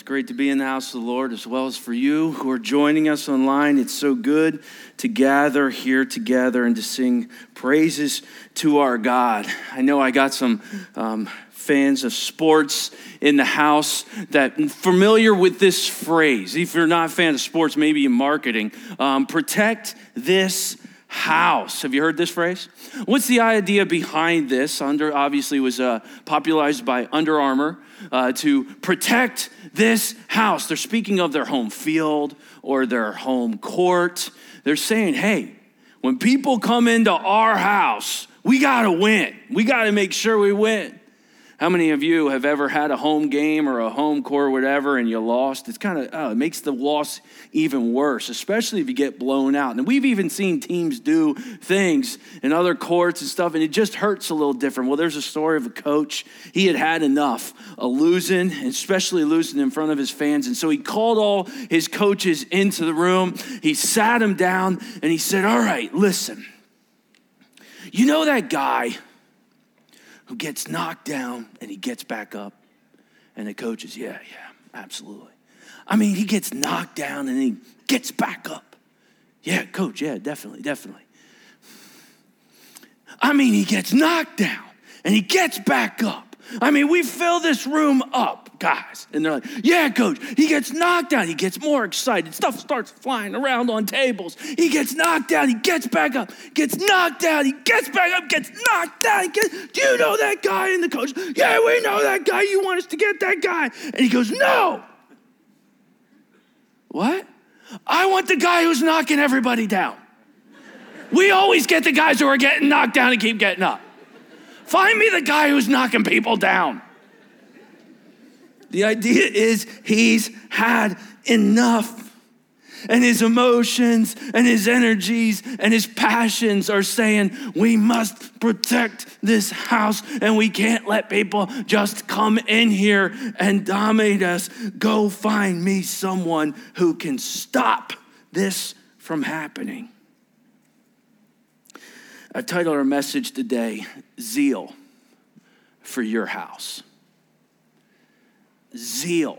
It's great to be in the house of the Lord as well as for you who are joining us online. It's so good to gather here together and to sing praises to our God. I know I got some um, fans of sports in the house that familiar with this phrase. If you're not a fan of sports, maybe in marketing, um, protect this house. Have you heard this phrase? What's the idea behind this? Under obviously was uh, popularized by Under Armour uh, to protect this house. They're speaking of their home field or their home court. They're saying, hey, when people come into our house, we got to win. We got to make sure we win. How many of you have ever had a home game or a home court, or whatever, and you lost? It's kind of, oh, it makes the loss even worse, especially if you get blown out. And we've even seen teams do things in other courts and stuff, and it just hurts a little different. Well, there's a story of a coach. He had had enough of losing, especially losing in front of his fans. And so he called all his coaches into the room. He sat them down, and he said, All right, listen. You know that guy who gets knocked down and he gets back up. And the coach is, yeah, yeah, absolutely. I mean, he gets knocked down and he gets back up. Yeah, coach, yeah, definitely, definitely. I mean, he gets knocked down and he gets back up. I mean, we fill this room up guys. And they're like, yeah, coach. He gets knocked down. He gets more excited. Stuff starts flying around on tables. He gets knocked down. He gets back up. Gets knocked down. He gets back up. Gets knocked down. Gets, Do you know that guy? And the coach, yeah, we know that guy. You want us to get that guy. And he goes, no. What? I want the guy who's knocking everybody down. We always get the guys who are getting knocked down and keep getting up. Find me the guy who's knocking people down. The idea is he's had enough. And his emotions and his energies and his passions are saying, we must protect this house and we can't let people just come in here and dominate us. Go find me someone who can stop this from happening. I titled our message today, Zeal for Your House zeal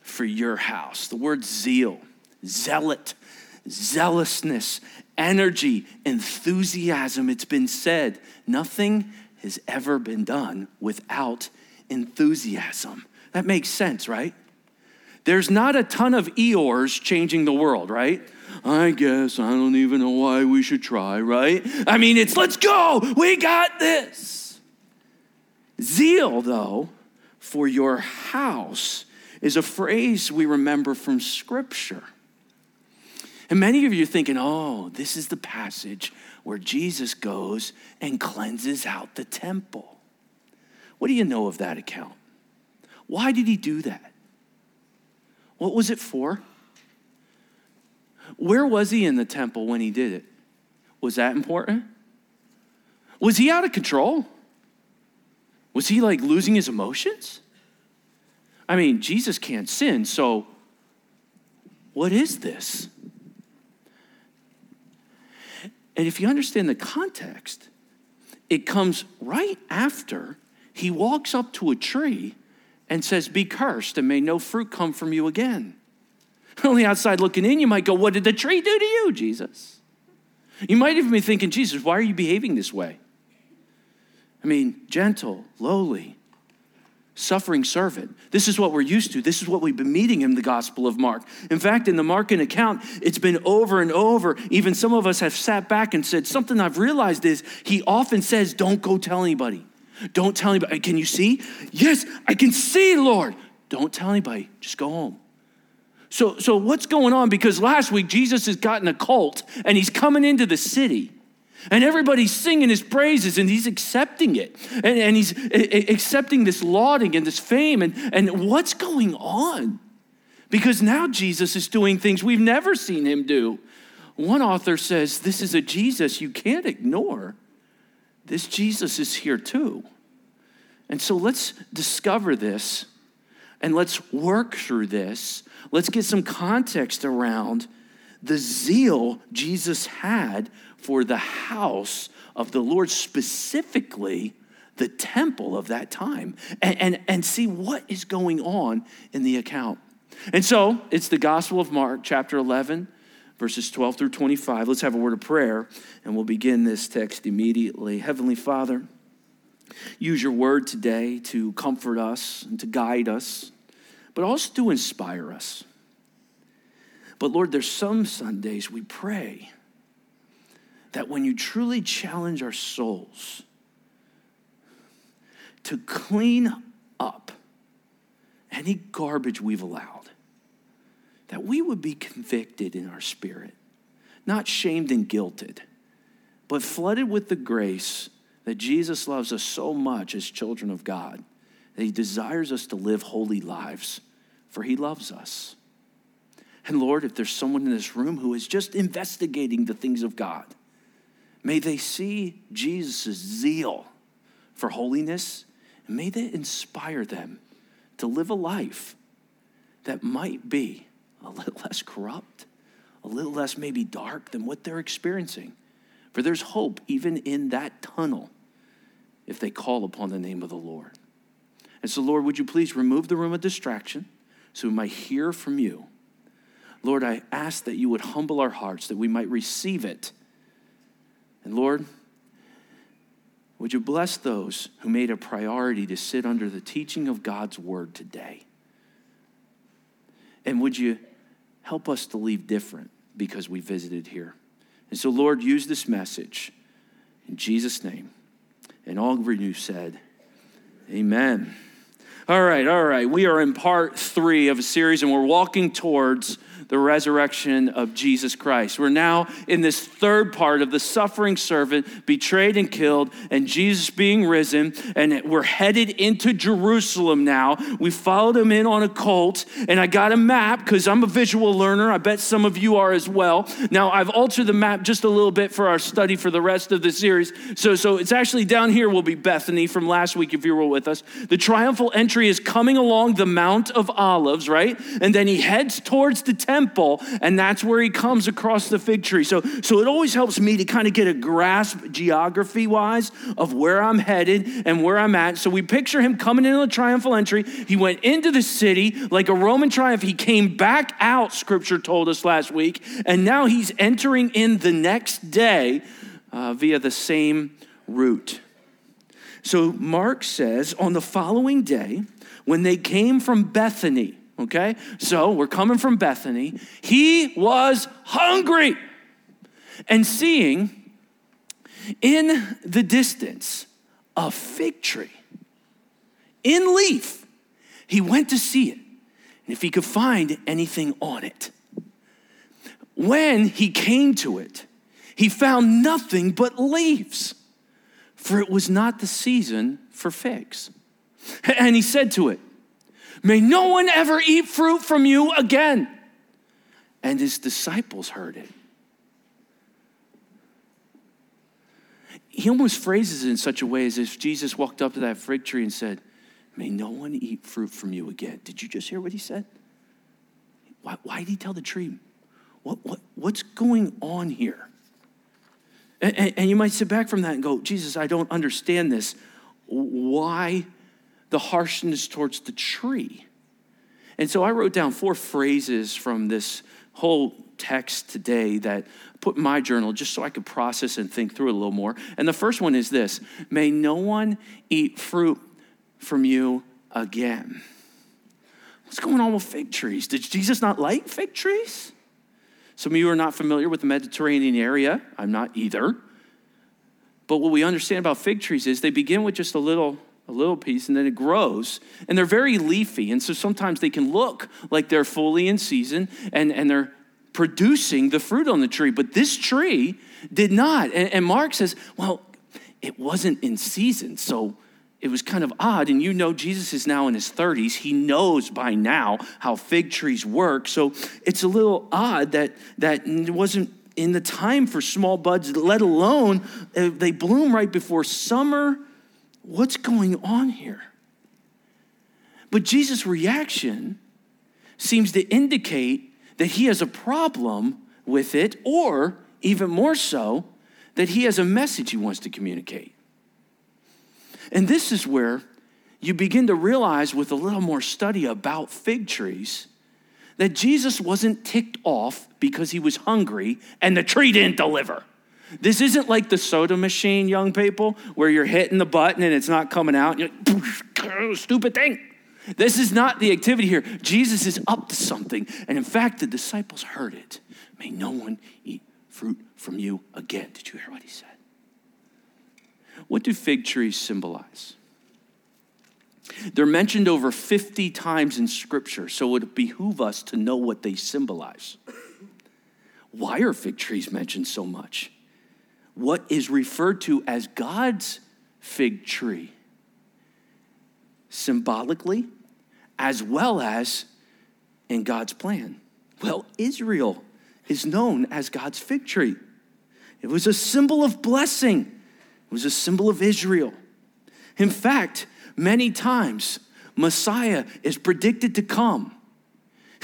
for your house. The word zeal, zealot, zealousness, energy, enthusiasm. It's been said nothing has ever been done without enthusiasm. That makes sense, right? There's not a ton of Eeyores changing the world, right? I guess I don't even know why we should try, right? I mean, it's let's go, we got this. Zeal, though, for your house is a phrase we remember from Scripture. And many of you are thinking, oh, this is the passage where Jesus goes and cleanses out the temple. What do you know of that account? Why did he do that? What was it for? Where was he in the temple when he did it? Was that important? Was he out of control? Was he like losing his emotions? I mean, Jesus can't sin, so what is this? And if you understand the context, it comes right after he walks up to a tree and says, Be cursed, and may no fruit come from you again. Only outside looking in, you might go, What did the tree do to you, Jesus? You might even be thinking, Jesus, why are you behaving this way? I mean, gentle, lowly, suffering servant. This is what we're used to. This is what we've been meeting in the Gospel of Mark. In fact, in the Markan account, it's been over and over. Even some of us have sat back and said, Something I've realized is he often says, Don't go tell anybody. Don't tell anybody. Can you see? Yes, I can see, Lord. Don't tell anybody. Just go home. So, so what's going on? Because last week Jesus has gotten a cult and he's coming into the city. And everybody's singing his praises and he's accepting it. And, and he's accepting this lauding and this fame. And, and what's going on? Because now Jesus is doing things we've never seen him do. One author says, This is a Jesus you can't ignore. This Jesus is here too. And so let's discover this and let's work through this. Let's get some context around the zeal Jesus had for the house of the Lord, specifically the temple of that time and, and, and see what is going on in the account. And so it's the Gospel of Mark, chapter 11, verses 12 through 25. Let's have a word of prayer and we'll begin this text immediately. Heavenly Father, use your word today to comfort us and to guide us, but also to inspire us. But Lord, there's some Sundays we pray that when you truly challenge our souls to clean up any garbage we've allowed, that we would be convicted in our spirit, not shamed and guilted, but flooded with the grace that Jesus loves us so much as children of God, that he desires us to live holy lives, for he loves us. And Lord, if there's someone in this room who is just investigating the things of God, may they see Jesus' zeal for holiness, and may that inspire them to live a life that might be a little less corrupt, a little less maybe dark than what they're experiencing. For there's hope even in that tunnel if they call upon the name of the Lord. And so, Lord, would you please remove the room of distraction so we might hear from you? Lord, I ask that you would humble our hearts that we might receive it. And Lord, would you bless those who made a priority to sit under the teaching of God's word today? And would you help us to leave different because we visited here? And so, Lord, use this message in Jesus' name. And all of you said, Amen. All right, all right. We are in part three of a series, and we're walking towards the resurrection of Jesus Christ. We're now in this third part of the suffering servant, betrayed and killed, and Jesus being risen. And we're headed into Jerusalem now. We followed him in on a colt, and I got a map because I'm a visual learner. I bet some of you are as well. Now, I've altered the map just a little bit for our study for the rest of the series. So, so it's actually down here will be Bethany from last week if you were with us. The triumphal entry is coming along the Mount of Olives, right? And then he heads towards the temple temple, and that's where he comes across the fig tree. So, so it always helps me to kind of get a grasp geography wise of where I'm headed and where I'm at. So we picture him coming into the triumphal entry. He went into the city like a Roman triumph. He came back out, scripture told us last week, and now he's entering in the next day uh, via the same route. So Mark says, on the following day, when they came from Bethany, okay? So we're coming from Bethany. He was hungry. And seeing in the distance a fig tree in leaf, he went to see it and if he could find anything on it. When he came to it, he found nothing but leaves, for it was not the season for figs. And he said to it, May no one ever eat fruit from you again. And his disciples heard it. He almost phrases it in such a way as if Jesus walked up to that fig tree and said, May no one eat fruit from you again. Did you just hear what he said? Why, why did he tell the tree? What, what, what's going on here? And, and, and you might sit back from that and go, Jesus, I don't understand this. Why the harshness towards the tree. And so I wrote down four phrases from this whole text today that put in my journal just so I could process and think through it a little more. And the first one is this May no one eat fruit from you again. What's going on with fig trees? Did Jesus not like fig trees? Some of you are not familiar with the Mediterranean area. I'm not either. But what we understand about fig trees is they begin with just a little a little piece, and then it grows. And they're very leafy. And so sometimes they can look like they're fully in season and, and they're producing the fruit on the tree. But this tree did not. And, and Mark says, well, it wasn't in season. So it was kind of odd. And you know, Jesus is now in his 30s. He knows by now how fig trees work. So it's a little odd that, that it wasn't in the time for small buds, let alone uh, they bloom right before summer What's going on here? But Jesus' reaction seems to indicate that he has a problem with it, or even more so, that he has a message he wants to communicate. And this is where you begin to realize, with a little more study about fig trees, that Jesus wasn't ticked off because he was hungry and the tree didn't deliver. This isn't like the soda machine, young people, where you're hitting the button and it's not coming out. You're like, stupid thing. This is not the activity here. Jesus is up to something. And in fact, the disciples heard it. May no one eat fruit from you again. Did you hear what he said? What do fig trees symbolize? They're mentioned over 50 times in Scripture, so it would behoove us to know what they symbolize. Why are fig trees mentioned so much? What is referred to as God's fig tree, symbolically, as well as in God's plan? Well, Israel is known as God's fig tree. It was a symbol of blessing, it was a symbol of Israel. In fact, many times Messiah is predicted to come.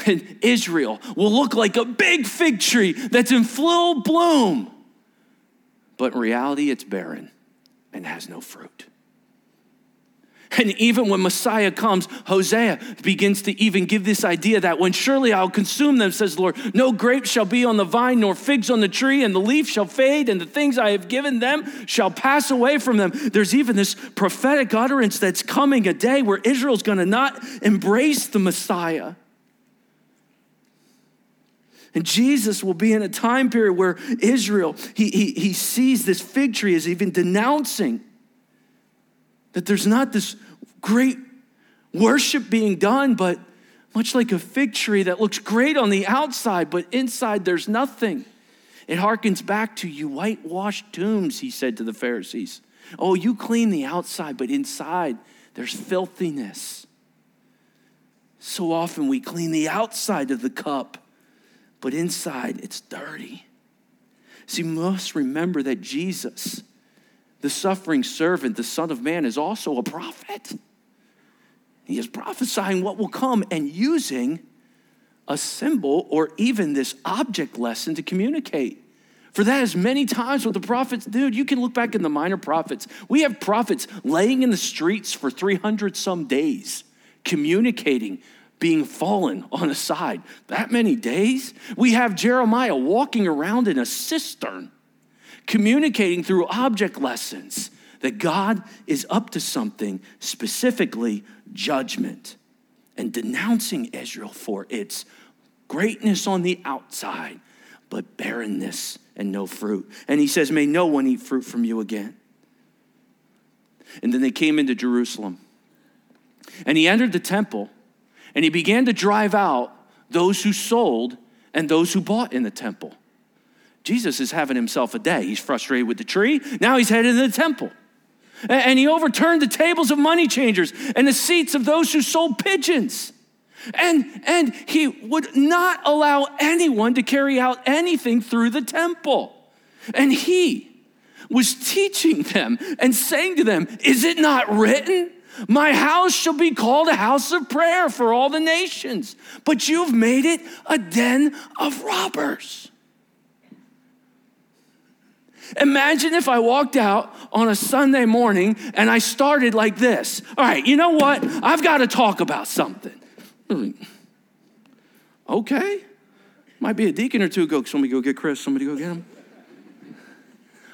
And Israel will look like a big fig tree that's in full bloom. But in reality, it's barren and has no fruit. And even when Messiah comes, Hosea begins to even give this idea that when surely I'll consume them, says the Lord, no grapes shall be on the vine, nor figs on the tree, and the leaf shall fade, and the things I have given them shall pass away from them. There's even this prophetic utterance that's coming a day where Israel's gonna not embrace the Messiah. And Jesus will be in a time period where Israel, he, he, he sees this fig tree as even denouncing that there's not this great worship being done, but much like a fig tree that looks great on the outside, but inside there's nothing. It harkens back to you whitewashed tombs, he said to the Pharisees. Oh, you clean the outside, but inside there's filthiness. So often we clean the outside of the cup, but inside it's dirty. So you must remember that Jesus the suffering servant, the Son of Man, is also a prophet. He is prophesying what will come and using a symbol or even this object lesson to communicate. For that is many times what the prophets, dude, you can look back in the minor prophets. We have prophets laying in the streets for 300 some days, communicating, being fallen on a side. That many days? We have Jeremiah walking around in a cistern communicating through object lessons that God is up to something, specifically judgment, and denouncing Israel for its greatness on the outside, but barrenness and no fruit. And he says, May no one eat fruit from you again. And then they came into Jerusalem. And he entered the temple and he began to drive out those who sold and those who bought in the temple. Jesus is having himself a day. He's frustrated with the tree. Now he's headed to the temple. And he overturned the tables of money changers and the seats of those who sold pigeons. And, and he would not allow anyone to carry out anything through the temple. And he was teaching them and saying to them, Is it not written? My house shall be called a house of prayer for all the nations, but you've made it a den of robbers. Imagine if I walked out on a Sunday morning and I started like this. All right, you know what? I've got to talk about something. Okay. Might be a deacon or two go, somebody go get Chris, somebody go get him.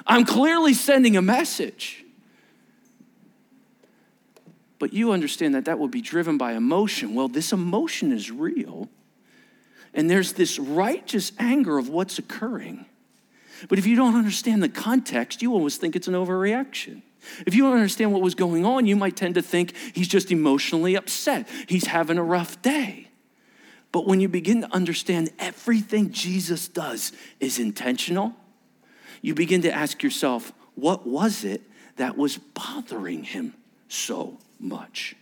I'm clearly sending a message. But you understand that that would be driven by emotion. Well, this emotion is real. And there's this righteous anger of what's occurring. But if you don't understand the context, you always think it's an overreaction. If you don't understand what was going on, you might tend to think he's just emotionally upset. He's having a rough day. But when you begin to understand everything Jesus does is intentional, you begin to ask yourself, what was it that was bothering him so much?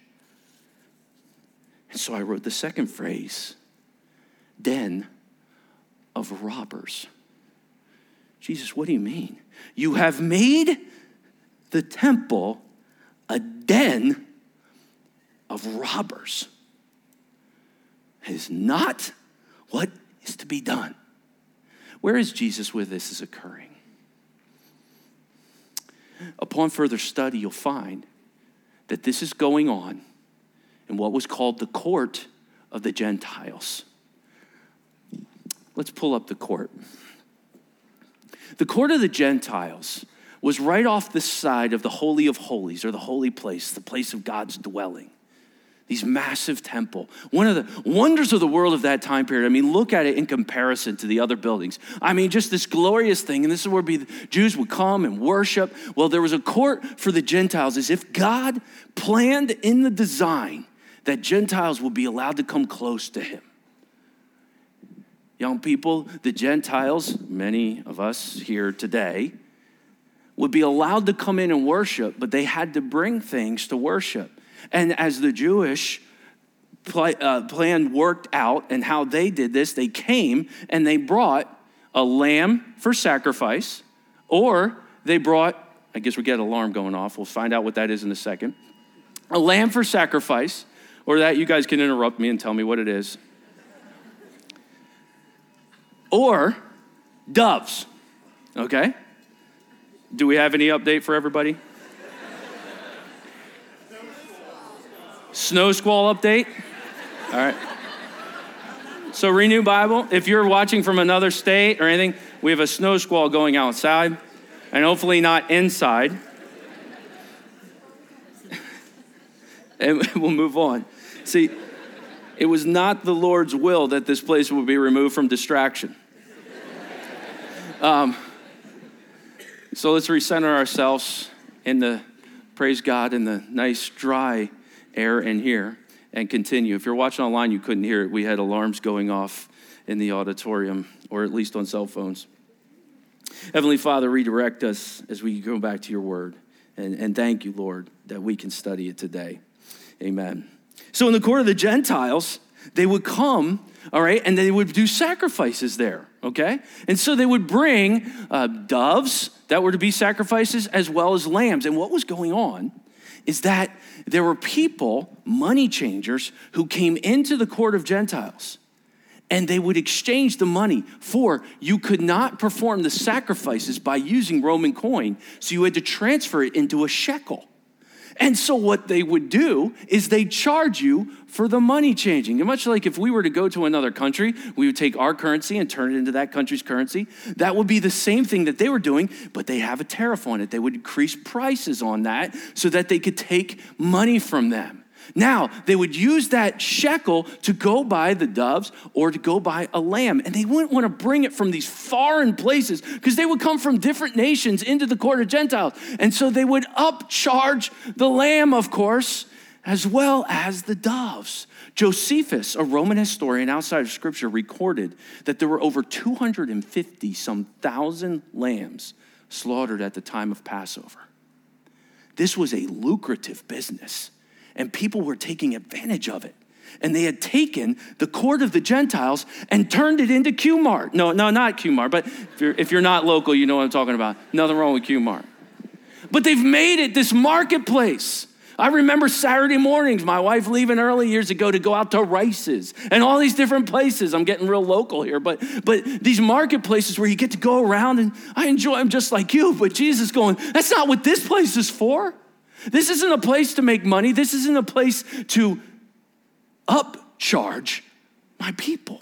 And so I wrote the second phrase den of robbers. Jesus, what do you mean? You have made the temple a den of robbers. Is not what is to be done. Where is Jesus where this is occurring? Upon further study, you'll find that this is going on in what was called the court of the Gentiles. Let's pull up the court. The court of the Gentiles was right off the side of the Holy of Holies, or the holy place, the place of God's dwelling. These massive temple. One of the wonders of the world of that time period. I mean, look at it in comparison to the other buildings. I mean, just this glorious thing. And this is where the Jews would come and worship. Well, there was a court for the Gentiles as if God planned in the design that Gentiles would be allowed to come close to him. Young people, the Gentiles, many of us here today, would be allowed to come in and worship, but they had to bring things to worship. And as the Jewish uh, plan worked out and how they did this, they came and they brought a lamb for sacrifice, or they brought, I guess we get an alarm going off. We'll find out what that is in a second. A lamb for sacrifice, or that you guys can interrupt me and tell me what it is. Or doves, okay? Do we have any update for everybody? Snow squall update? All right. So, Renew Bible, if you're watching from another state or anything, we have a snow squall going outside and hopefully not inside. and we'll move on. See, it was not the Lord's will that this place would be removed from distraction. Um, so let's recenter ourselves in the praise God in the nice dry air in here and continue. If you're watching online, you couldn't hear it. We had alarms going off in the auditorium, or at least on cell phones. Heavenly Father, redirect us as we go back to your word. And, and thank you, Lord, that we can study it today. Amen. So, in the court of the Gentiles, they would come, all right, and they would do sacrifices there, okay? And so they would bring uh, doves that were to be sacrifices as well as lambs. And what was going on is that there were people, money changers, who came into the court of Gentiles and they would exchange the money for you could not perform the sacrifices by using Roman coin, so you had to transfer it into a shekel. And so what they would do is they charge you for the money changing. And much like if we were to go to another country, we would take our currency and turn it into that country's currency. That would be the same thing that they were doing, but they have a tariff on it. They would increase prices on that so that they could take money from them. Now, they would use that shekel to go buy the doves or to go buy a lamb. And they wouldn't want to bring it from these foreign places because they would come from different nations into the court of Gentiles. And so they would upcharge the lamb, of course, as well as the doves. Josephus, a Roman historian outside of scripture, recorded that there were over 250 some thousand lambs slaughtered at the time of Passover. This was a lucrative business and people were taking advantage of it. And they had taken the court of the Gentiles and turned it into Q-Mart. No, no, not Q-Mart, but if you're, if you're not local, you know what I'm talking about. Nothing wrong with Q-Mart. But they've made it this marketplace. I remember Saturday mornings, my wife leaving early years ago to go out to Rice's and all these different places. I'm getting real local here, but but these marketplaces where you get to go around and I enjoy them just like you. But Jesus going, that's not what this place is for. This isn't a place to make money. This isn't a place to upcharge my people.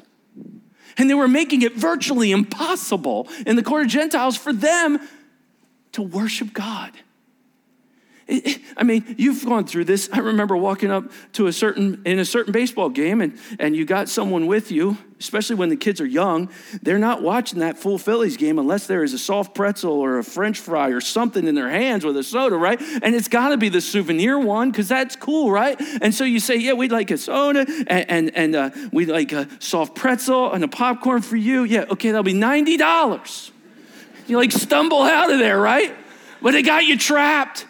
And they were making it virtually impossible in the court of Gentiles for them to worship God. I mean, you've gone through this. I remember walking up to a certain in a certain baseball game, and and you got someone with you, especially when the kids are young. They're not watching that full Phillies game unless there is a soft pretzel or a French fry or something in their hands with a soda, right? And it's got to be the souvenir one because that's cool, right? And so you say, yeah, we'd like a soda, and and, and uh, we'd like a soft pretzel and a popcorn for you. Yeah, okay, that'll be ninety dollars. You like stumble out of there, right? But it got you trapped.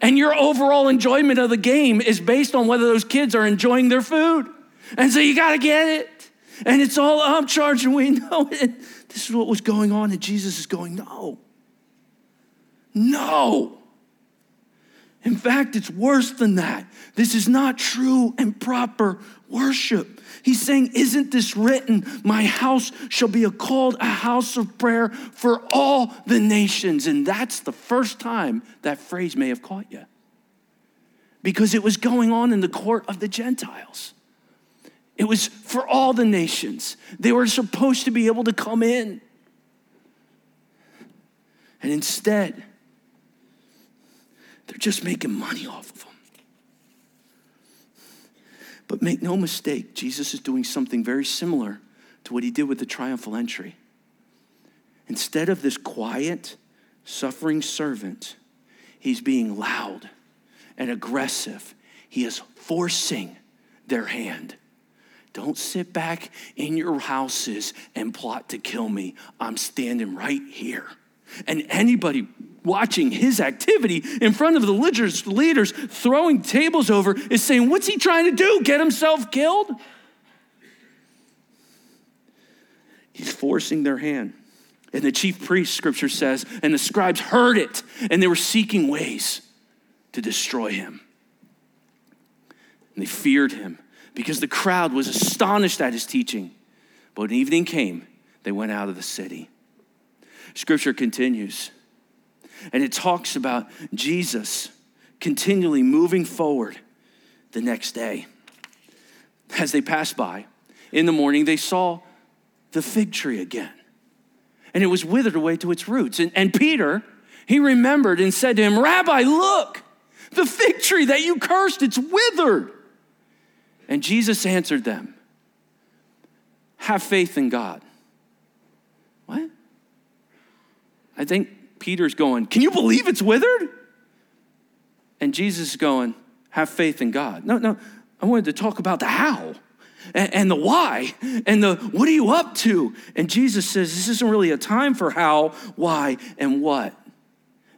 And your overall enjoyment of the game is based on whether those kids are enjoying their food. And so you got to get it. And it's all upcharged, and we know it. This is what was going on, and Jesus is going, No. No. In fact, it's worse than that. This is not true and proper worship. He's saying, Isn't this written? My house shall be called a house of prayer for all the nations. And that's the first time that phrase may have caught you. because it was going on in the court of the Gentiles. It was for all the nations. They were supposed to be able to come in. And instead, they're just making money off of. But make no mistake, Jesus is doing something very similar to what he did with the triumphal entry. Instead of this quiet, suffering servant, he's being loud and aggressive. He is forcing their hand. Don't sit back in your houses and plot to kill me. I'm standing right here. And anybody watching his activity in front of the leaders, leaders throwing tables over is saying, What's he trying to do? Get himself killed? He's forcing their hand. And the chief priest, scripture says, and the scribes heard it, and they were seeking ways to destroy him. And they feared him because the crowd was astonished at his teaching. But when evening came, they went out of the city. Scripture continues, and it talks about Jesus continually moving forward the next day. As they passed by in the morning, they saw the fig tree again. And it was withered away to its roots. And, and Peter, he remembered and said to him, Rabbi, look, the fig tree that you cursed, it's withered. And Jesus answered them, Have faith in God. What? I think Peter's going, Can you believe it's withered? And Jesus is going, Have faith in God. No, no, I wanted to talk about the how and, and the why and the what are you up to? And Jesus says this isn't really a time for how, why, and what.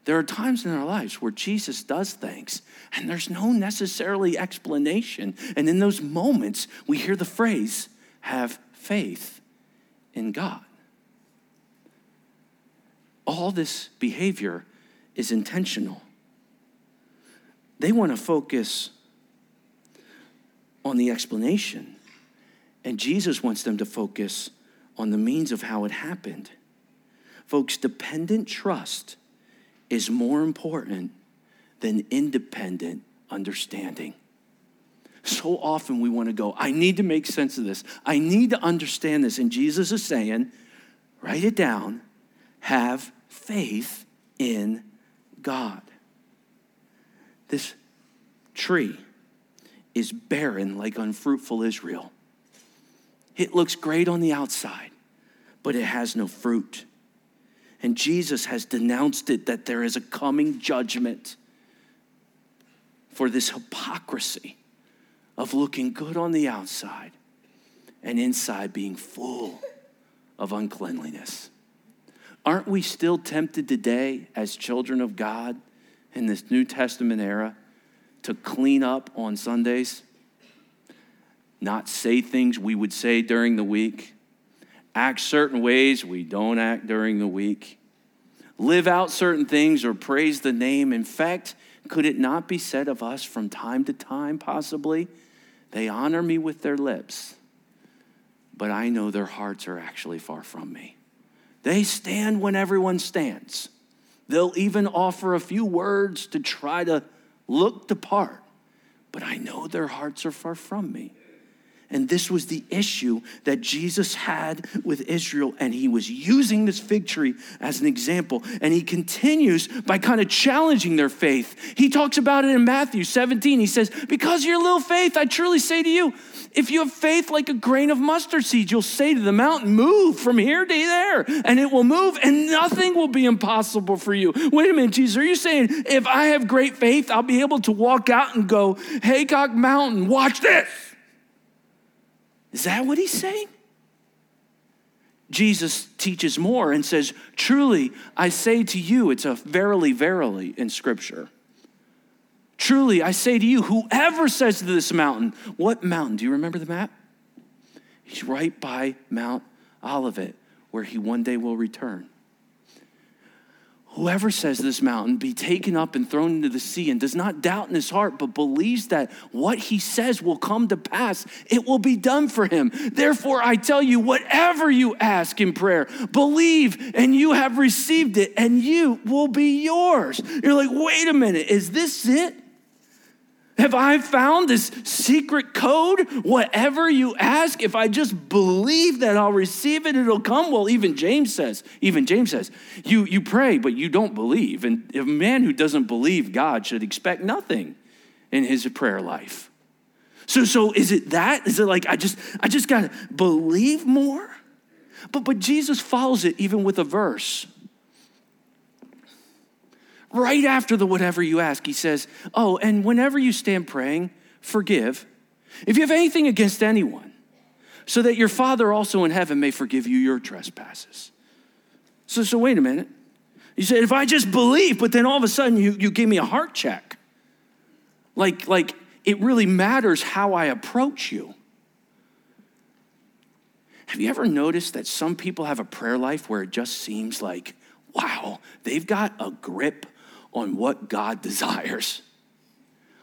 There are times in our lives where Jesus does things and there's no necessarily explanation. And in those moments, we hear the phrase, have faith in God. All this behavior is intentional. They want to focus on the explanation and Jesus wants them to focus on the means of how it happened. Folks, dependent trust is more important than independent understanding. So often we want to go, I need to make sense of this. I need to understand this. And Jesus is saying, write it down, have faith in God. This tree is barren like unfruitful Israel. It looks great on the outside, but it has no fruit. And Jesus has denounced it that there is a coming judgment for this hypocrisy of looking good on the outside and inside being full of uncleanliness. Aren't we still tempted today as children of God in this New Testament era to clean up on Sundays? not say things we would say during the week, act certain ways we don't act during the week, live out certain things or praise the name. In fact, could it not be said of us from time to time, possibly? They honor me with their lips, but I know their hearts are actually far from me. They stand when everyone stands. They'll even offer a few words to try to look the part, but I know their hearts are far from me. And this was the issue that Jesus had with Israel. And he was using this fig tree as an example. And he continues by kind of challenging their faith. He talks about it in Matthew 17. He says, Because of your little faith, I truly say to you, if you have faith like a grain of mustard seed, you'll say to the mountain, Move from here to there, and it will move, and nothing will be impossible for you. Wait a minute, Jesus, are you saying if I have great faith, I'll be able to walk out and go, Haycock Mountain, watch this? Is that what he's saying? Jesus teaches more and says, Truly, I say to you, it's a verily, verily in Scripture. Truly, I say to you, whoever says to this mountain, what mountain? Do you remember the map? He's right by Mount Olivet, where he one day will return. Whoever says this mountain be taken up and thrown into the sea and does not doubt in his heart, but believes that what he says will come to pass, it will be done for him. Therefore, I tell you, whatever you ask in prayer, believe and you have received it, and you will be yours. You're like, wait a minute, is this it? Have I found this secret code? Whatever you ask, if I just believe that I'll receive it, it'll come. Well, even James says, even James says, you, you pray, but you don't believe. And a man who doesn't believe God should expect nothing in his prayer life. So, so is it that? Is it like I just I just gotta believe more? But but Jesus follows it even with a verse. Right after the whatever you ask, he says, Oh, and whenever you stand praying, forgive. If you have anything against anyone, so that your Father also in heaven may forgive you your trespasses. So, so wait a minute. You said, if I just believe, but then all of a sudden you, you give me a heart check. Like, like it really matters how I approach you. Have you ever noticed that some people have a prayer life where it just seems like, wow, they've got a grip on what God desires.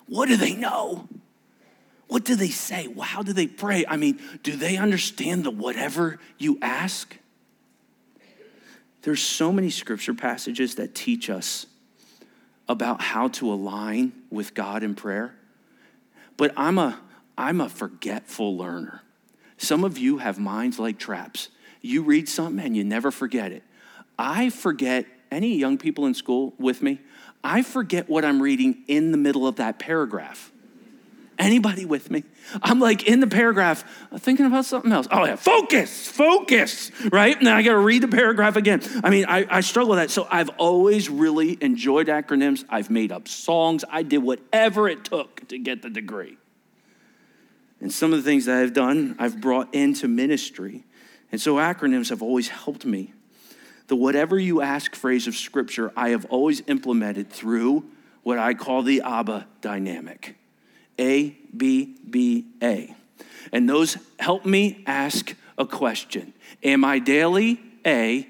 What do they know? What do they say? How do they pray? I mean, do they understand the whatever you ask? There's so many scripture passages that teach us about how to align with God in prayer. But I'm a I'm a forgetful learner. Some of you have minds like traps. You read something and you never forget it. I forget any young people in school with me? I forget what I'm reading in the middle of that paragraph. Anybody with me? I'm like in the paragraph uh, thinking about something else. Oh, yeah, focus, focus, right? Now I got to read the paragraph again. I mean, I, I struggle with that. So I've always really enjoyed acronyms. I've made up songs. I did whatever it took to get the degree. And some of the things that I've done, I've brought into ministry. And so acronyms have always helped me the whatever you ask phrase of Scripture, I have always implemented through what I call the ABBA dynamic A, B, B, A. And those help me ask a question Am I daily? A.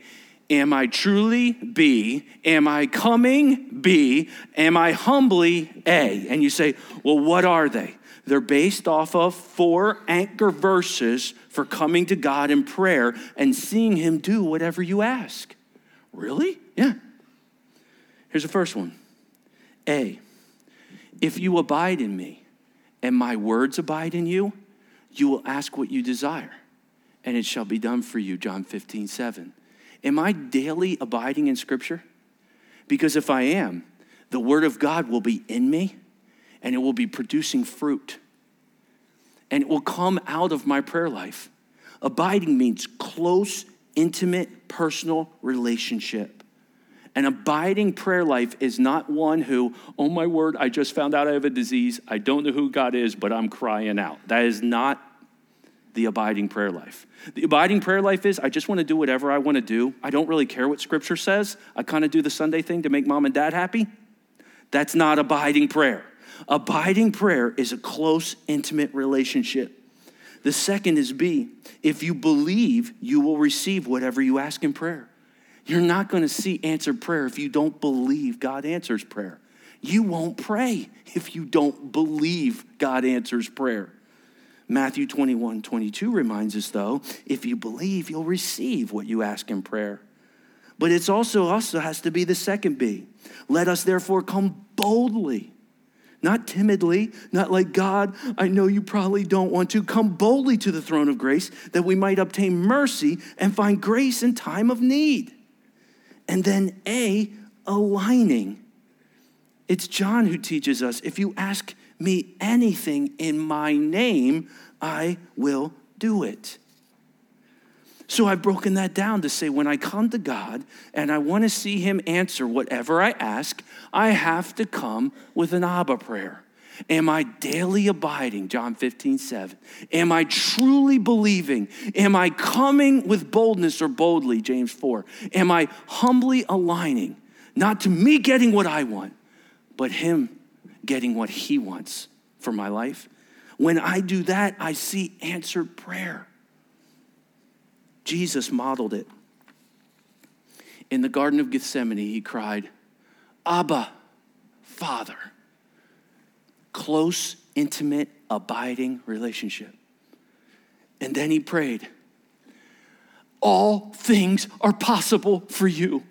Am I truly? B. Am I coming? B. Am I humbly? A. And you say, well, what are they? They're based off of four anchor verses for coming to God in prayer and seeing Him do whatever you ask. Really? Yeah. Here's the first one A, if you abide in me and my words abide in you, you will ask what you desire, and it shall be done for you. John 15, 7. Am I daily abiding in Scripture? Because if I am, the Word of God will be in me and it will be producing fruit. And it will come out of my prayer life. Abiding means close, intimate, personal relationship. An abiding prayer life is not one who, oh my word, I just found out I have a disease. I don't know who God is, but I'm crying out. That is not the abiding prayer life. The abiding prayer life is I just want to do whatever I want to do. I don't really care what scripture says. I kind of do the Sunday thing to make mom and dad happy. That's not abiding prayer. Abiding prayer is a close, intimate relationship. The second is B. If you believe, you will receive whatever you ask in prayer. You're not going to see answered prayer if you don't believe God answers prayer. You won't pray if you don't believe God answers prayer. Matthew 21 22 reminds us, though, if you believe, you'll receive what you ask in prayer. But it's also also has to be the second B. Let us therefore come boldly not timidly, not like, God, I know you probably don't want to. Come boldly to the throne of grace that we might obtain mercy and find grace in time of need. And then A, aligning. It's John who teaches us if you ask me anything in my name, I will do it. So I've broken that down to say when I come to God and I want to see Him answer whatever I ask, I have to come with an Abba prayer. Am I daily abiding? John 15, 7. Am I truly believing? Am I coming with boldness or boldly? James 4. Am I humbly aligning, not to me getting what I want, but Him getting what He wants for my life? When I do that, I see answered prayer. Jesus modeled it. In the Garden of Gethsemane, he cried, Abba, Father. Close, intimate, abiding relationship. And then he prayed, All things are possible for you.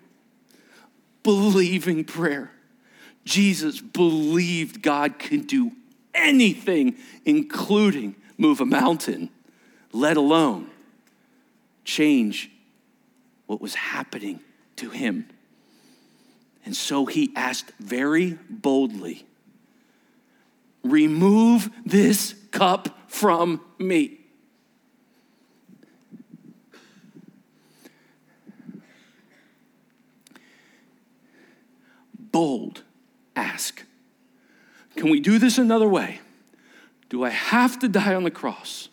Believing prayer. Jesus believed God could do anything, including move a mountain, let alone change what was happening to him. And so he asked very boldly, Remove this cup from me. Bold ask. Can we do this another way? Do I have to die on the cross?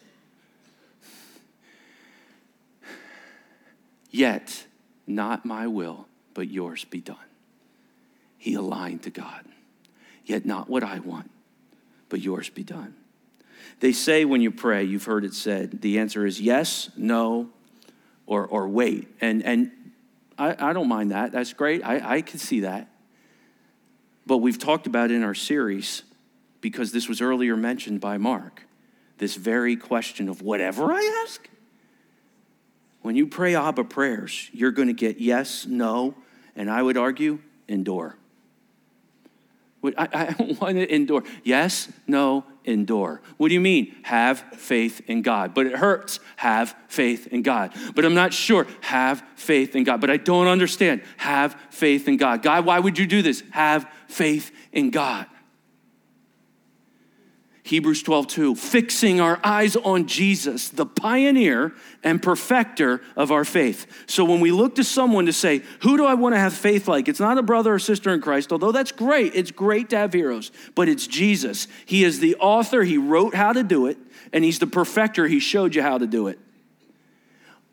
Yet, not my will, but yours be done. He aligned to God. Yet, not what I want, but yours be done. They say when you pray, you've heard it said, the answer is yes, no, or, or wait. And, and I, I don't mind that. That's great. I, I can see that. But we've talked about in our series, because this was earlier mentioned by Mark, this very question of whatever I ask. When you pray Abba prayers, you're going to get yes, no, and I would argue, endure. I, I want to endure. Yes, no, endure. What do you mean? Have faith in God. But it hurts. Have faith in God. But I'm not sure. Have faith in God. But I don't understand. Have faith in God. God, why would you do this? Have faith in God. Hebrews 12, 2, fixing our eyes on Jesus, the pioneer and perfecter of our faith. So when we look to someone to say, Who do I want to have faith like? It's not a brother or sister in Christ, although that's great. It's great to have heroes, but it's Jesus. He is the author, He wrote how to do it, and He's the perfecter, He showed you how to do it.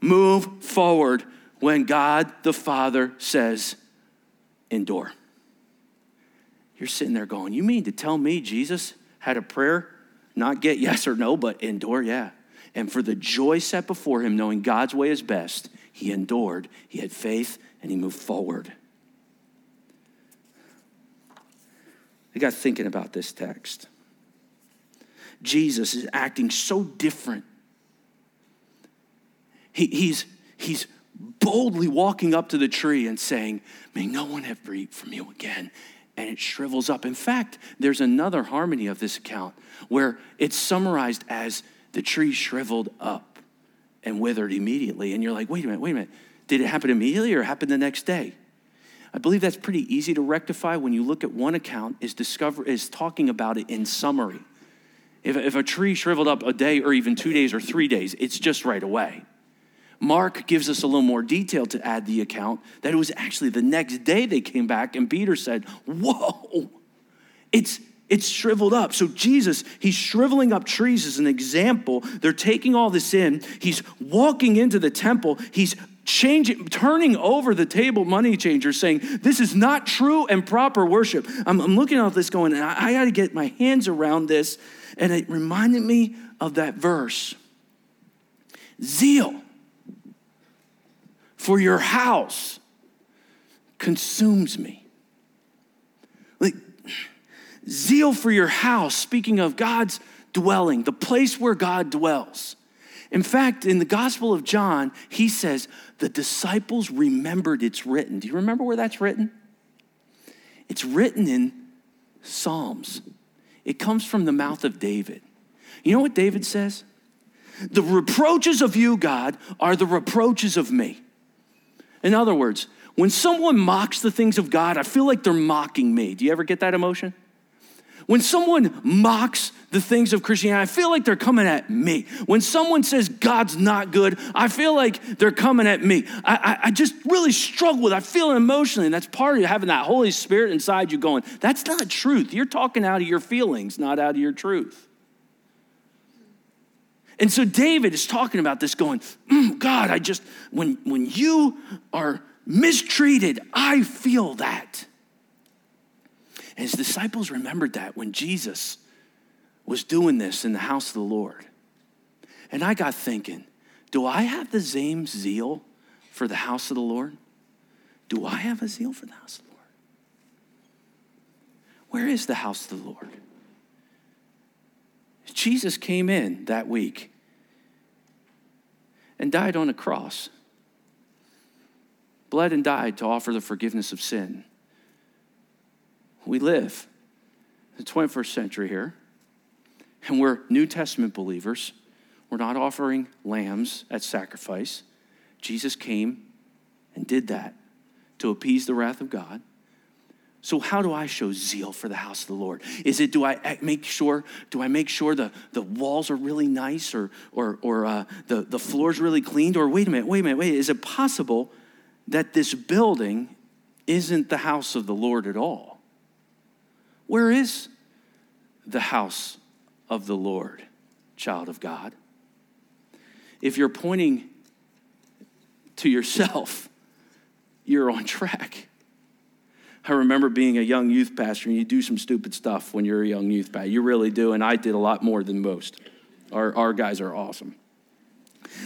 Move forward when God the Father says, Endure. You're sitting there going, You mean to tell me Jesus had a prayer, not get yes or no, but endure, yeah. And for the joy set before him, knowing God's way is best, he endured, he had faith, and he moved forward. I got thinking about this text. Jesus is acting so different. He, he's, he's boldly walking up to the tree and saying, May no one ever eat from you again and it shrivels up. In fact, there's another harmony of this account where it's summarized as the tree shriveled up and withered immediately. And you're like, wait a minute, wait a minute. Did it happen immediately or happen the next day? I believe that's pretty easy to rectify when you look at one account is discover is talking about it in summary. If, if a tree shriveled up a day or even two days or three days, it's just right away. Mark gives us a little more detail to add the account that it was actually the next day they came back and Peter said, Whoa, it's it's shriveled up. So Jesus, he's shriveling up trees as an example. They're taking all this in. He's walking into the temple. He's changing, turning over the table money changer, saying, This is not true and proper worship. I'm, I'm looking at this going, I, I got to get my hands around this. And it reminded me of that verse zeal for your house consumes me. Like, zeal for your house, speaking of God's dwelling, the place where God dwells. In fact, in the Gospel of John, he says, the disciples remembered it's written. Do you remember where that's written? It's written in Psalms. It comes from the mouth of David. You know what David says? The reproaches of you, God, are the reproaches of me. In other words, when someone mocks the things of God, I feel like they're mocking me. Do you ever get that emotion? When someone mocks the things of Christianity, I feel like they're coming at me. When someone says God's not good, I feel like they're coming at me. I, I, I just really struggle with it. I feel it emotionally, and that's part of having that Holy Spirit inside you going, that's not truth. You're talking out of your feelings, not out of your truth. And so David is talking about this, going, mm, God, I just, when, when you are mistreated, I feel that. And his disciples remembered that when Jesus was doing this in the house of the Lord. And I got thinking, do I have the same zeal for the house of the Lord? Do I have a zeal for the house of the Lord? Where is the house of the Lord? Jesus came in that week and died on a cross, bled and died to offer the forgiveness of sin. We live the 21st century here. And we're New Testament believers. We're not offering lambs at sacrifice. Jesus came and did that to appease the wrath of God. So how do I show zeal for the house of the Lord? Is it do I make sure do I make sure the, the walls are really nice or or or uh, the the floors really cleaned or wait a minute wait a minute wait is it possible that this building isn't the house of the Lord at all? Where is the house of the Lord, child of God? If you're pointing to yourself, you're on track. I remember being a young youth pastor, and you do some stupid stuff when you're a young youth pastor. You really do, and I did a lot more than most. Our, our guys are awesome.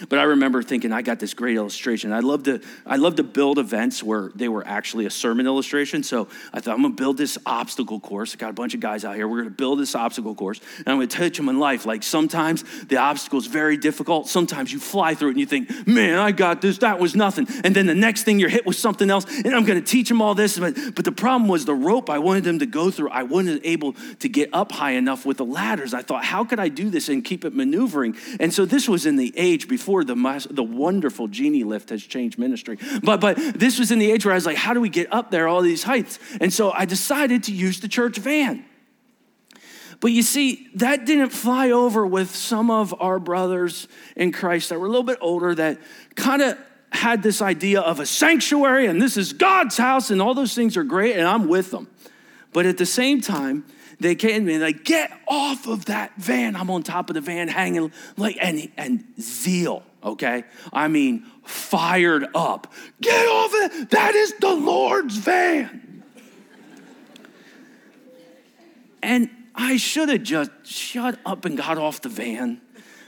But I remember thinking, I got this great illustration. I love to, I love to build events where they were actually a sermon illustration. So I thought, I'm going to build this obstacle course. I got a bunch of guys out here. We're going to build this obstacle course. And I'm going to teach them in life. Like sometimes the obstacle is very difficult. Sometimes you fly through it and you think, man, I got this. That was nothing. And then the next thing you're hit with something else. And I'm going to teach them all this. But, but the problem was the rope I wanted them to go through, I wasn't able to get up high enough with the ladders. I thought, how could I do this and keep it maneuvering? And so this was in the age before the, the wonderful genie lift has changed ministry. But, but this was in the age where I was like, how do we get up there, all these heights? And so I decided to use the church van. But you see, that didn't fly over with some of our brothers in Christ that were a little bit older that kind of had this idea of a sanctuary and this is God's house and all those things are great and I'm with them. But at the same time, they came to me like, get off of that van. I'm on top of the van hanging like and and zeal, okay? I mean fired up. Get off it. That is the Lord's van. and I should have just shut up and got off the van.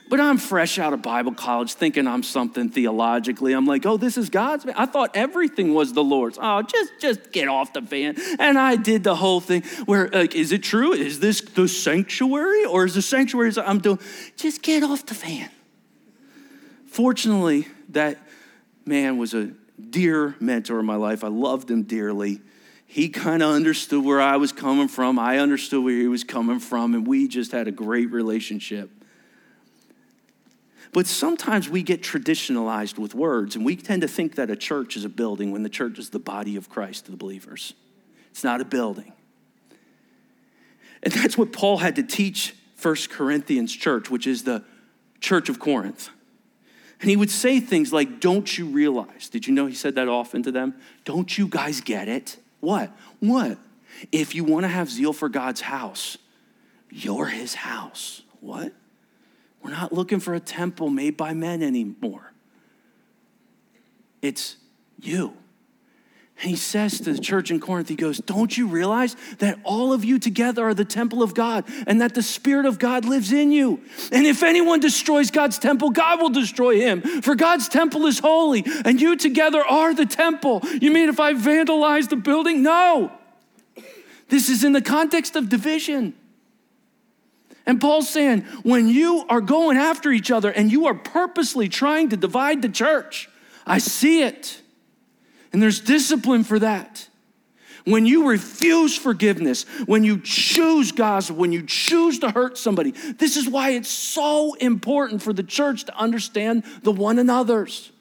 But I'm fresh out of Bible college thinking I'm something theologically. I'm like, oh, this is God's. I thought everything was the Lord's. Oh, just, just get off the van. And I did the whole thing where, like, is it true? Is this the sanctuary or is the sanctuary I'm doing? Just get off the van. Fortunately, that man was a dear mentor in my life. I loved him dearly. He kind of understood where I was coming from. I understood where he was coming from, and we just had a great relationship. But sometimes we get traditionalized with words, and we tend to think that a church is a building when the church is the body of Christ, to the believers. It's not a building. And that's what Paul had to teach First Corinthians church, which is the church of Corinth. And he would say things like, Don't you realize? Did you know he said that often to them? Don't you guys get it? What? What? If you want to have zeal for God's house, you're his house. What? We're not looking for a temple made by men anymore. It's you. And he says to the church in Corinth, he goes, Don't you realize that all of you together are the temple of God and that the Spirit of God lives in you? And if anyone destroys God's temple, God will destroy him. For God's temple is holy and you together are the temple. You mean if I vandalize the building? No. This is in the context of division. And Paul's saying, when you are going after each other and you are purposely trying to divide the church, I see it. And there's discipline for that. When you refuse forgiveness, when you choose gossip, when you choose to hurt somebody, this is why it's so important for the church to understand the one another's.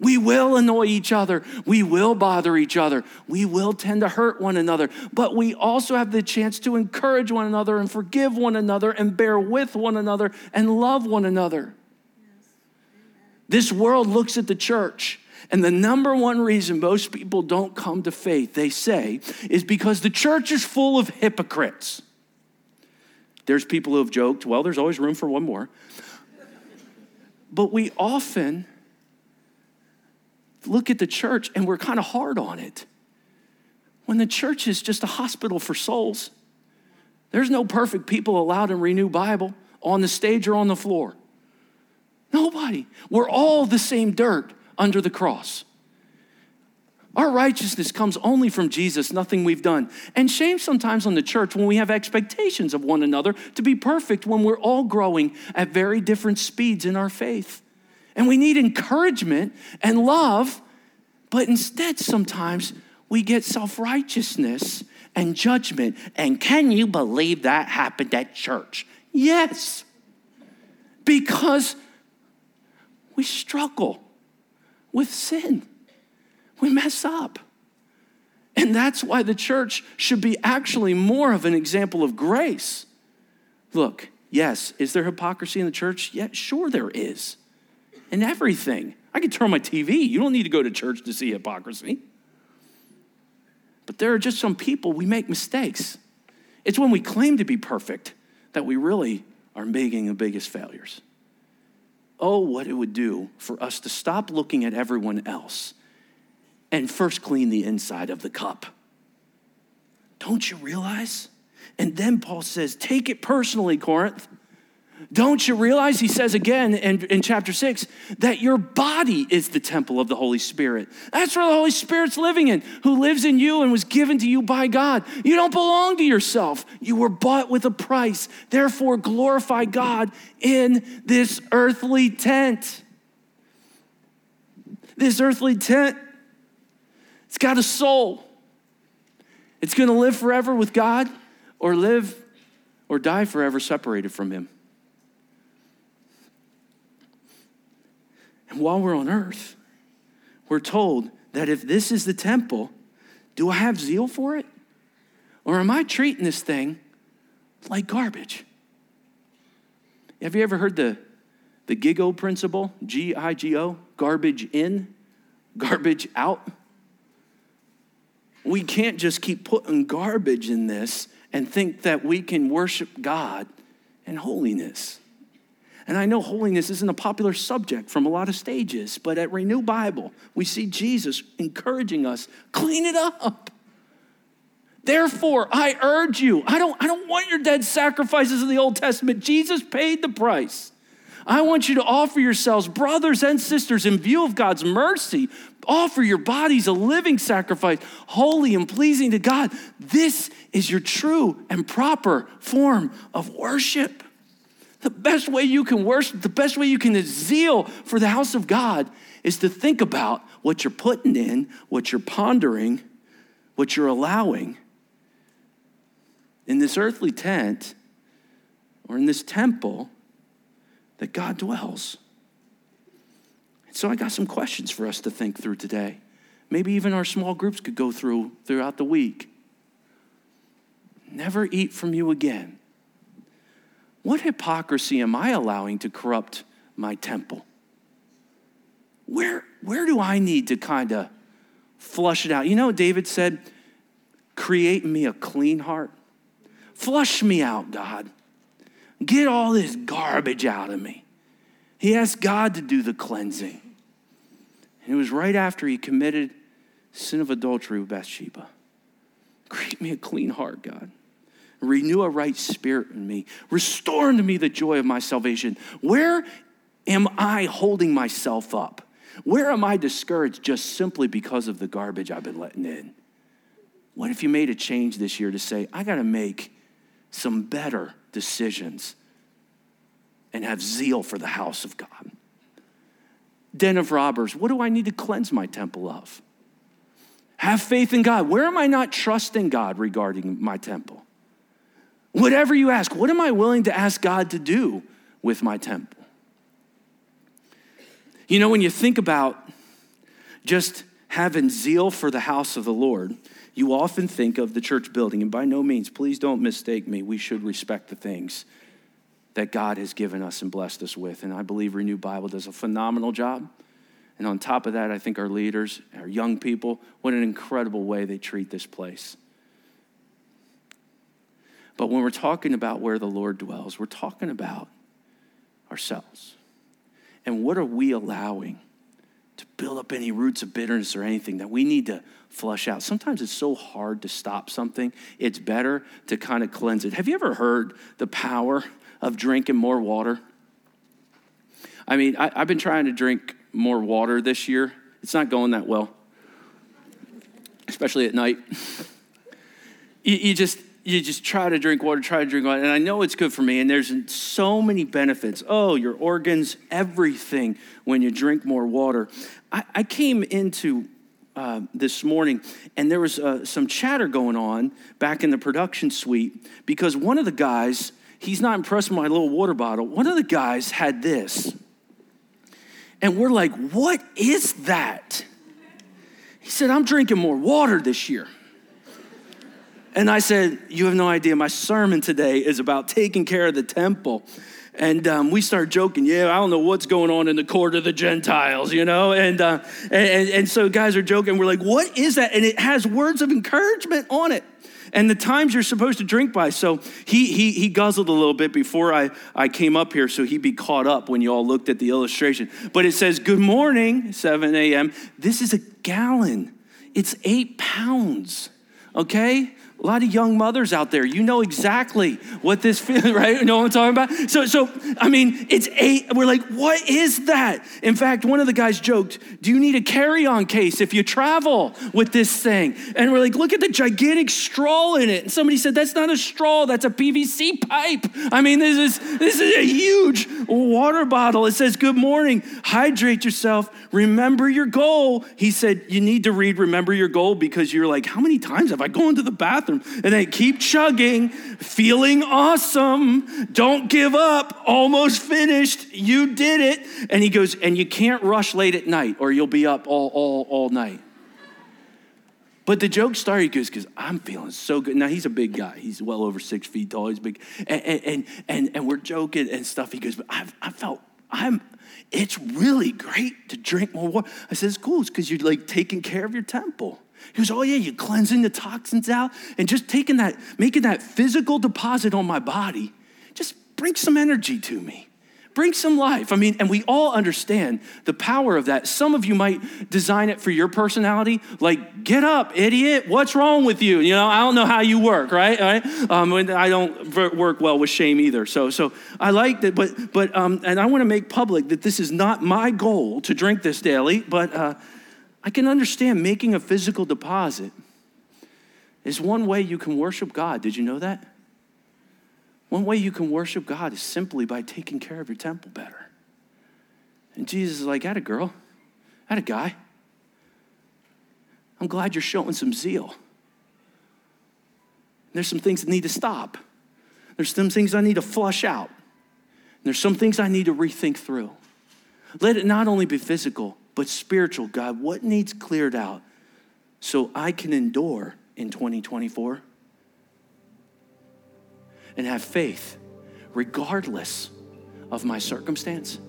We will annoy each other. We will bother each other. We will tend to hurt one another. But we also have the chance to encourage one another and forgive one another and bear with one another and love one another. This world looks at the church, and the number one reason most people don't come to faith, they say, is because the church is full of hypocrites. There's people who have joked, well, there's always room for one more. But we often look at the church and we're kind of hard on it. When the church is just a hospital for souls, there's no perfect people allowed in Renew Bible on the stage or on the floor. Nobody. We're all the same dirt under the cross. Our righteousness comes only from Jesus, nothing we've done. And shame sometimes on the church when we have expectations of one another to be perfect when we're all growing at very different speeds in our faith. And we need encouragement and love, but instead, sometimes we get self righteousness and judgment. And can you believe that happened at church? Yes. Because we struggle with sin, we mess up. And that's why the church should be actually more of an example of grace. Look, yes, is there hypocrisy in the church? Yeah, sure there is. In everything. I can turn on my TV. You don't need to go to church to see hypocrisy. But there are just some people, we make mistakes. It's when we claim to be perfect that we really are making the biggest failures. Oh, what it would do for us to stop looking at everyone else and first clean the inside of the cup. Don't you realize? And then Paul says, Take it personally, Corinth. Don't you realize, he says again in, in chapter six, that your body is the temple of the Holy Spirit? That's where the Holy Spirit's living in, who lives in you and was given to you by God. You don't belong to yourself. You were bought with a price. Therefore, glorify God in this earthly tent. This earthly tent, it's got a soul. It's going to live forever with God or live or die forever separated from Him. And while we're on earth, we're told that if this is the temple, do I have zeal for it? Or am I treating this thing like garbage? Have you ever heard the, the GIGO principle? G I G O? Garbage in, garbage out? We can't just keep putting garbage in this and think that we can worship God in holiness. And I know holiness isn't a popular subject from a lot of stages, but at Renew Bible, we see Jesus encouraging us clean it up. Therefore, I urge you, I don't, I don't want your dead sacrifices of the Old Testament. Jesus paid the price. I want you to offer yourselves, brothers and sisters, in view of God's mercy, offer your bodies a living sacrifice, holy and pleasing to God. This is your true and proper form of worship. The best way you can worship, the best way you can zeal for the house of God is to think about what you're putting in, what you're pondering, what you're allowing in this earthly tent or in this temple that God dwells. So I got some questions for us to think through today. Maybe even our small groups could go through throughout the week. Never eat from you again. What hypocrisy am I allowing to corrupt my temple? Where, where do I need to kind of flush it out? You know, David said, Create me a clean heart. Flush me out, God. Get all this garbage out of me. He asked God to do the cleansing. And it was right after he committed sin of adultery with Bathsheba. Create me a clean heart, God. Renew a right spirit in me. Restore unto me the joy of my salvation. Where am I holding myself up? Where am I discouraged just simply because of the garbage I've been letting in? What if you made a change this year to say, I got to make some better decisions and have zeal for the house of God? Den of robbers, what do I need to cleanse my temple of? Have faith in God. Where am I not trusting God regarding my temple? Whatever you ask, what am I willing to ask God to do with my temple? You know, when you think about just having zeal for the house of the Lord, you often think of the church building. And by no means, please don't mistake me, we should respect the things that God has given us and blessed us with. And I believe Renew Bible does a phenomenal job. And on top of that, I think our leaders, our young people, what an incredible way they treat this place. But when we're talking about where the Lord dwells, we're talking about ourselves. And what are we allowing to build up any roots of bitterness or anything that we need to flush out? Sometimes it's so hard to stop something, it's better to kind of cleanse it. Have you ever heard the power of drinking more water? I mean, I, have been trying to drink more water this year. It's not going that well, especially at night. You, you just, you just try to drink water, try to drink water. And I know it's good for me. And there's so many benefits. Oh, your organs, everything when you drink more water. I, I came into uh, this morning and there was uh, some chatter going on back in the production suite because one of the guys he's not impressed with my little water bottle. One of the guys had this. And we're like, what is that? He said, I'm drinking more water this year. And I said, You have no idea. My sermon today is about taking care of the temple. And um, we started joking, yeah, I don't know what's going on in the court of the Gentiles, you know? And, uh, and, and so guys are joking. We're like, what is that? And it has words of encouragement on it and the times you're supposed to drink by. So he, he, he guzzled a little bit before I, I came up here so he'd be caught up when you all looked at the illustration. But it says, Good morning, 7 a.m. This is a gallon, it's eight pounds, okay? A lot of young mothers out there, you know exactly what this feels, right? You know what I'm talking about? So, so I mean, it's eight. We're like, what is that? In fact, one of the guys joked, Do you need a carry on case if you travel with this thing? And we're like, Look at the gigantic straw in it. And somebody said, That's not a straw, that's a PVC pipe. I mean, this is, this is a huge water bottle. It says, Good morning, hydrate yourself, remember your goal. He said, You need to read Remember Your Goal because you're like, How many times have I gone to the bathroom? Bathroom. And then keep chugging, feeling awesome. Don't give up. Almost finished. You did it. And he goes, and you can't rush late at night or you'll be up all, all, all night. But the joke started, goes, because I'm feeling so good. Now, he's a big guy. He's well over six feet tall. He's big. And, and, and, and we're joking and stuff. He goes, but I've, I felt, I'm, it's really great to drink more water. I said, it's cool. It's because you're like taking care of your temple. He goes, Oh, yeah, you're cleansing the toxins out and just taking that, making that physical deposit on my body. Just bring some energy to me. Bring some life. I mean, and we all understand the power of that. Some of you might design it for your personality, like, get up, idiot. What's wrong with you? You know, I don't know how you work, right? right? Um, I don't work well with shame either. So, so I like that, but, but, um, and I want to make public that this is not my goal to drink this daily, but, uh, I can understand making a physical deposit is one way you can worship God. Did you know that? One way you can worship God is simply by taking care of your temple better. And Jesus is like, "At a girl, at a guy. I'm glad you're showing some zeal. There's some things that need to stop. There's some things I need to flush out. There's some things I need to rethink through. Let it not only be physical, but spiritual. God, what needs cleared out so I can endure in 2024 and have faith regardless of my circumstance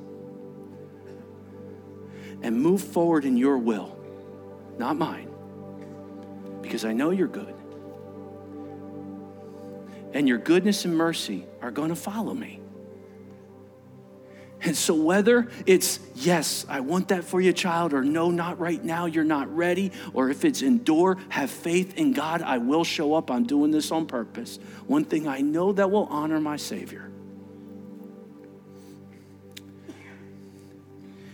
and move forward in your will, not mine, because I know you're good. And your goodness and mercy are going to follow me. And so, whether it's yes, I want that for you, child, or no, not right now, you're not ready, or if it's endure, have faith in God, I will show up, I'm doing this on purpose. One thing I know that will honor my Savior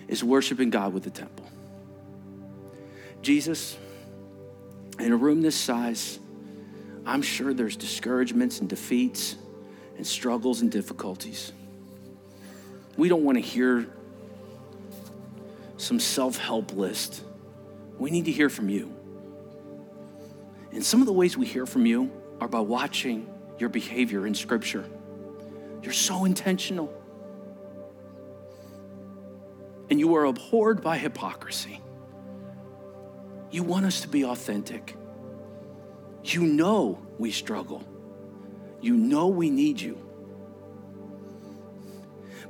is worshiping God with the temple. Jesus, in a room this size, I'm sure there's discouragements and defeats and struggles and difficulties. We don't want to hear some self help list. We need to hear from you. And some of the ways we hear from you are by watching your behavior in Scripture. You're so intentional. And you are abhorred by hypocrisy. You want us to be authentic. You know we struggle. You know we need you.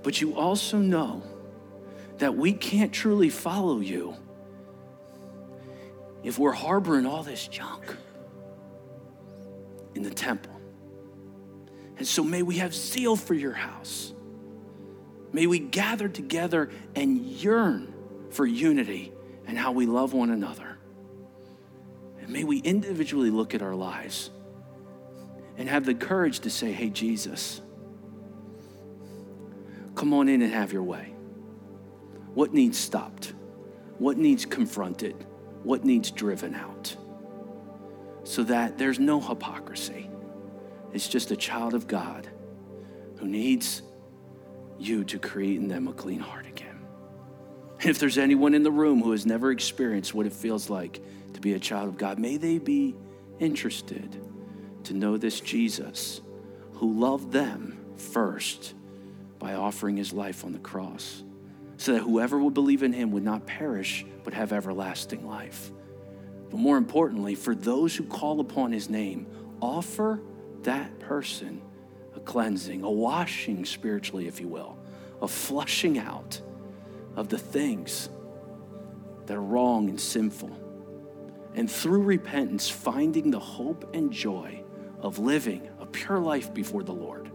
But you also know that we can't truly follow you if we're harboring all this junk in the temple. And so may we have zeal for your house. May we gather together and yearn for unity and how we love one another. And may we individually look at our lives and have the courage to say, Hey, Jesus, Come on in and have your way. What needs stopped? What needs confronted? What needs driven out? So that there's no hypocrisy. It's just a child of God who needs you to create in them a clean heart again. If there's anyone in the room who has never experienced what it feels like to be a child of God, may they be interested to know this Jesus who loved them first by offering his life on the cross so that whoever would believe in him would not perish but have everlasting life. But more importantly, for those who call upon his name, offer that person a cleansing, a washing spiritually, if you will, a flushing out of the things that are wrong and sinful. And through repentance, finding the hope and joy of living a pure life before the Lord.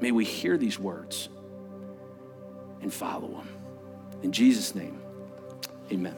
May we hear these words and follow them. In Jesus' name, amen.